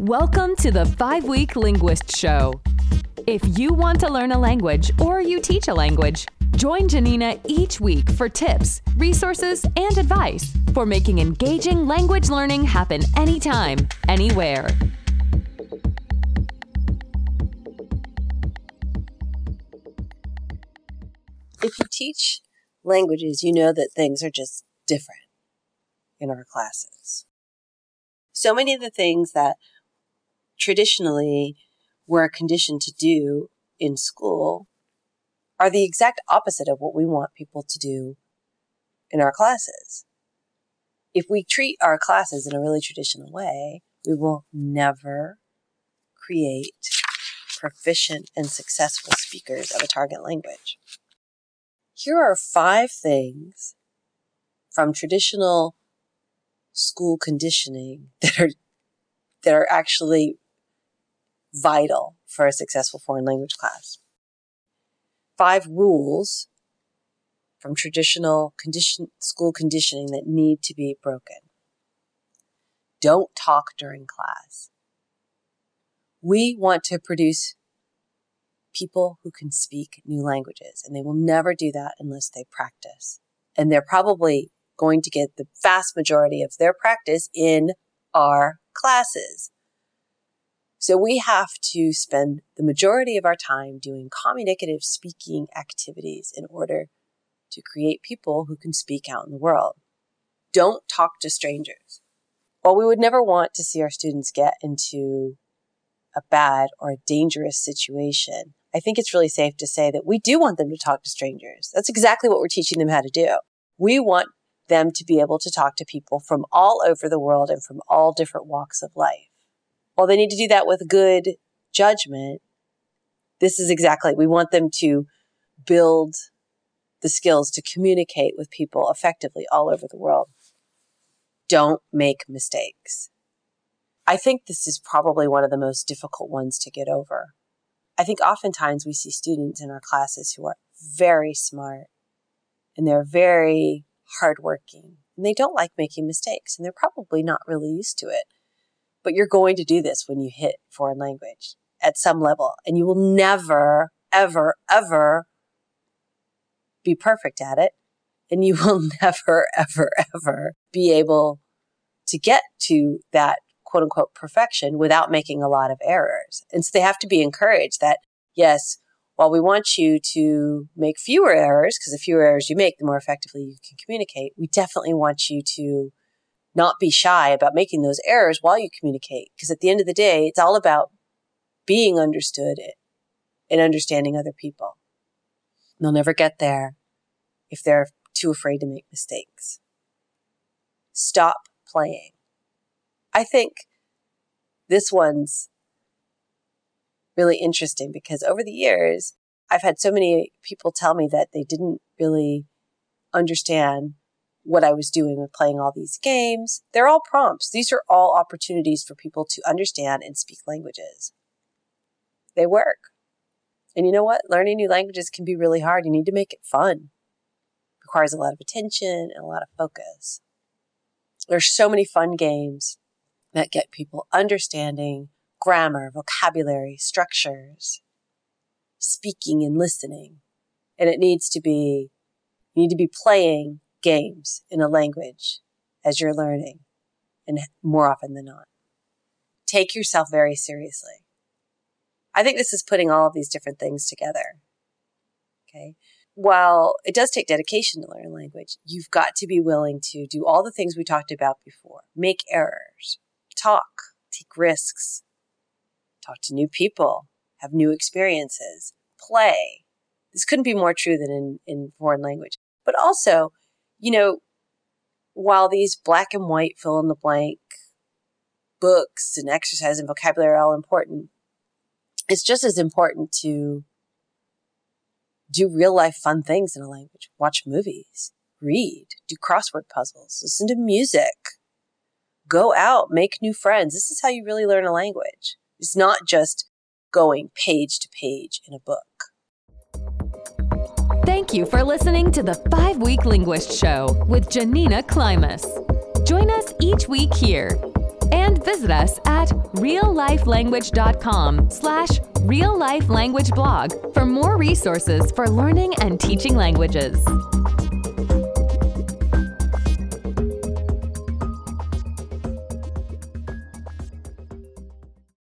Welcome to the Five Week Linguist Show. If you want to learn a language or you teach a language, join Janina each week for tips, resources, and advice for making engaging language learning happen anytime, anywhere. If you teach languages, you know that things are just different in our classes. So many of the things that traditionally we're conditioned to do in school are the exact opposite of what we want people to do in our classes. If we treat our classes in a really traditional way, we will never create proficient and successful speakers of a target language. Here are five things from traditional school conditioning that are that are actually vital for a successful foreign language class. Five rules from traditional condition, school conditioning that need to be broken. Don't talk during class. We want to produce people who can speak new languages, and they will never do that unless they practice. And they're probably going to get the vast majority of their practice in our classes. So we have to spend the majority of our time doing communicative speaking activities in order to create people who can speak out in the world. Don't talk to strangers. While we would never want to see our students get into a bad or a dangerous situation, I think it's really safe to say that we do want them to talk to strangers. That's exactly what we're teaching them how to do. We want them to be able to talk to people from all over the world and from all different walks of life. While they need to do that with good judgment, this is exactly, we want them to build the skills to communicate with people effectively all over the world. Don't make mistakes. I think this is probably one of the most difficult ones to get over. I think oftentimes we see students in our classes who are very smart and they're very hardworking and they don't like making mistakes and they're probably not really used to it. But you're going to do this when you hit foreign language at some level and you will never, ever, ever be perfect at it. And you will never, ever, ever be able to get to that quote unquote perfection without making a lot of errors. And so they have to be encouraged that yes, while we want you to make fewer errors, because the fewer errors you make, the more effectively you can communicate, we definitely want you to not be shy about making those errors while you communicate. Because at the end of the day, it's all about being understood and understanding other people. They'll never get there if they're too afraid to make mistakes. Stop playing. I think this one's really interesting because over the years, I've had so many people tell me that they didn't really understand what I was doing with playing all these games. They're all prompts. These are all opportunities for people to understand and speak languages. They work. And you know what? Learning new languages can be really hard. You need to make it fun. It requires a lot of attention and a lot of focus. There's so many fun games that get people understanding grammar, vocabulary, structures, speaking and listening. And it needs to be, you need to be playing games in a language as you're learning and more often than not. Take yourself very seriously. I think this is putting all of these different things together. Okay. While it does take dedication to learn a language, you've got to be willing to do all the things we talked about before. Make errors, talk, take risks, talk to new people, have new experiences, play. This couldn't be more true than in, in foreign language. But also, you know, while these black and white fill in the blank books and exercise and vocabulary are all important, it's just as important to do real life fun things in a language. Watch movies, read, do crossword puzzles, listen to music, go out, make new friends. This is how you really learn a language. It's not just going page to page in a book. Thank you for listening to the Five Week Linguist Show with Janina Klimas. Join us each week here and visit us at reallifelanguage.com slash reallifelanguageblog for more resources for learning and teaching languages.